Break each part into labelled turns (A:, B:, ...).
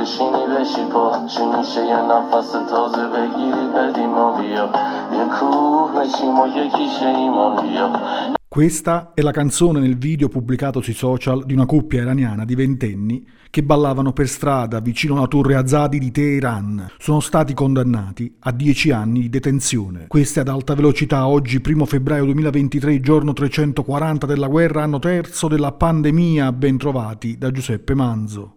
A: بشینی بشی پا چی میشه یه نفس تازه بگیری بدیم و بیا یه کوه بشیم و یکیشه ایمان بیا
B: Questa è la canzone nel video pubblicato sui social di una coppia iraniana di ventenni che ballavano per strada vicino alla torre Azadi di Teheran. Sono stati condannati a 10 anni di detenzione. Queste ad alta velocità oggi, 1 febbraio 2023, giorno 340 della guerra, anno terzo della pandemia, ben trovati da Giuseppe Manzo.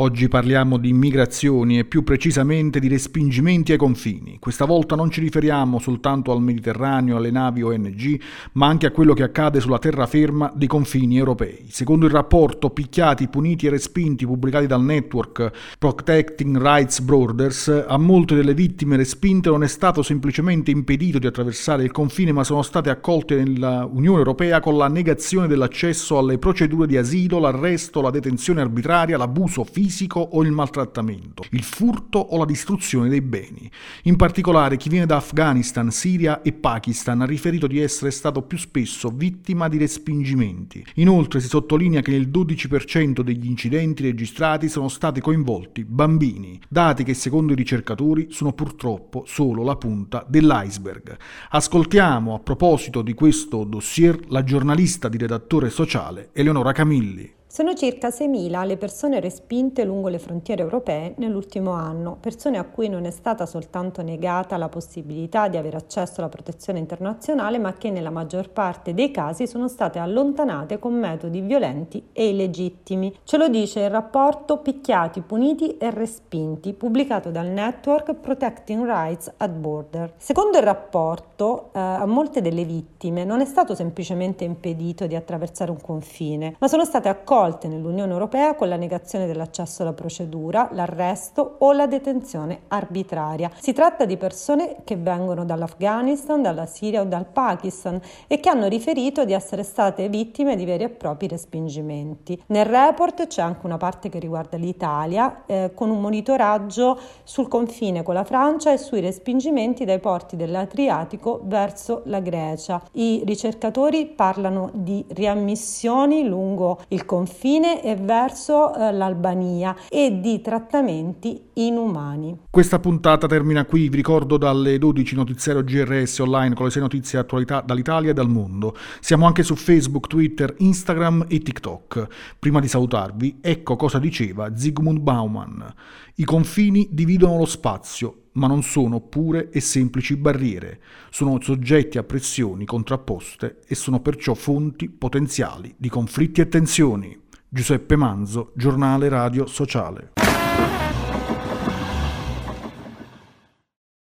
B: Oggi parliamo di immigrazioni e più precisamente di respingimenti ai confini. Questa volta non ci riferiamo soltanto al Mediterraneo, alle navi ONG, ma anche a quello che accade sulla terraferma dei confini europei. Secondo il rapporto Picchiati, puniti e respinti pubblicato dal network Protecting Rights Borders, a molte delle vittime respinte non è stato semplicemente impedito di attraversare il confine, ma sono state accolte nell'Unione Europea con la negazione dell'accesso alle procedure di asilo, l'arresto, la detenzione arbitraria, l'abuso fisico fisico o il maltrattamento, il furto o la distruzione dei beni. In particolare chi viene da Afghanistan, Siria e Pakistan ha riferito di essere stato più spesso vittima di respingimenti. Inoltre si sottolinea che nel 12% degli incidenti registrati sono stati coinvolti bambini, dati che secondo i ricercatori sono purtroppo solo la punta dell'iceberg. Ascoltiamo a proposito di questo dossier la giornalista di redattore sociale Eleonora Camilli.
C: Sono circa 6.000 le persone respinte lungo le frontiere europee nell'ultimo anno, persone a cui non è stata soltanto negata la possibilità di avere accesso alla protezione internazionale, ma che nella maggior parte dei casi sono state allontanate con metodi violenti e illegittimi. Ce lo dice il rapporto Picchiati, puniti e respinti, pubblicato dal network Protecting Rights at Border. Secondo il rapporto, eh, a molte delle vittime non è stato semplicemente impedito di attraversare un confine, ma sono state accolte accolte nell'Unione Europea con la negazione dell'accesso alla procedura, l'arresto o la detenzione arbitraria. Si tratta di persone che vengono dall'Afghanistan, dalla Siria o dal Pakistan e che hanno riferito di essere state vittime di veri e propri respingimenti. Nel report c'è anche una parte che riguarda l'Italia eh, con un monitoraggio sul confine con la Francia e sui respingimenti dai porti dell'Adriatico verso la Grecia. I ricercatori parlano di riammissioni lungo il confine confine e verso eh, l'Albania e di trattamenti inumani.
B: Questa puntata termina qui, vi ricordo dalle 12 notiziario GRS online con le 6 notizie attualità dall'Italia e dal mondo. Siamo anche su Facebook, Twitter, Instagram e TikTok. Prima di salutarvi, ecco cosa diceva Zygmunt Bauman. I confini dividono lo spazio, ma non sono pure e semplici barriere, sono soggetti a pressioni contrapposte e sono perciò fonti potenziali di conflitti e tensioni. Giuseppe Manzo, giornale radio sociale.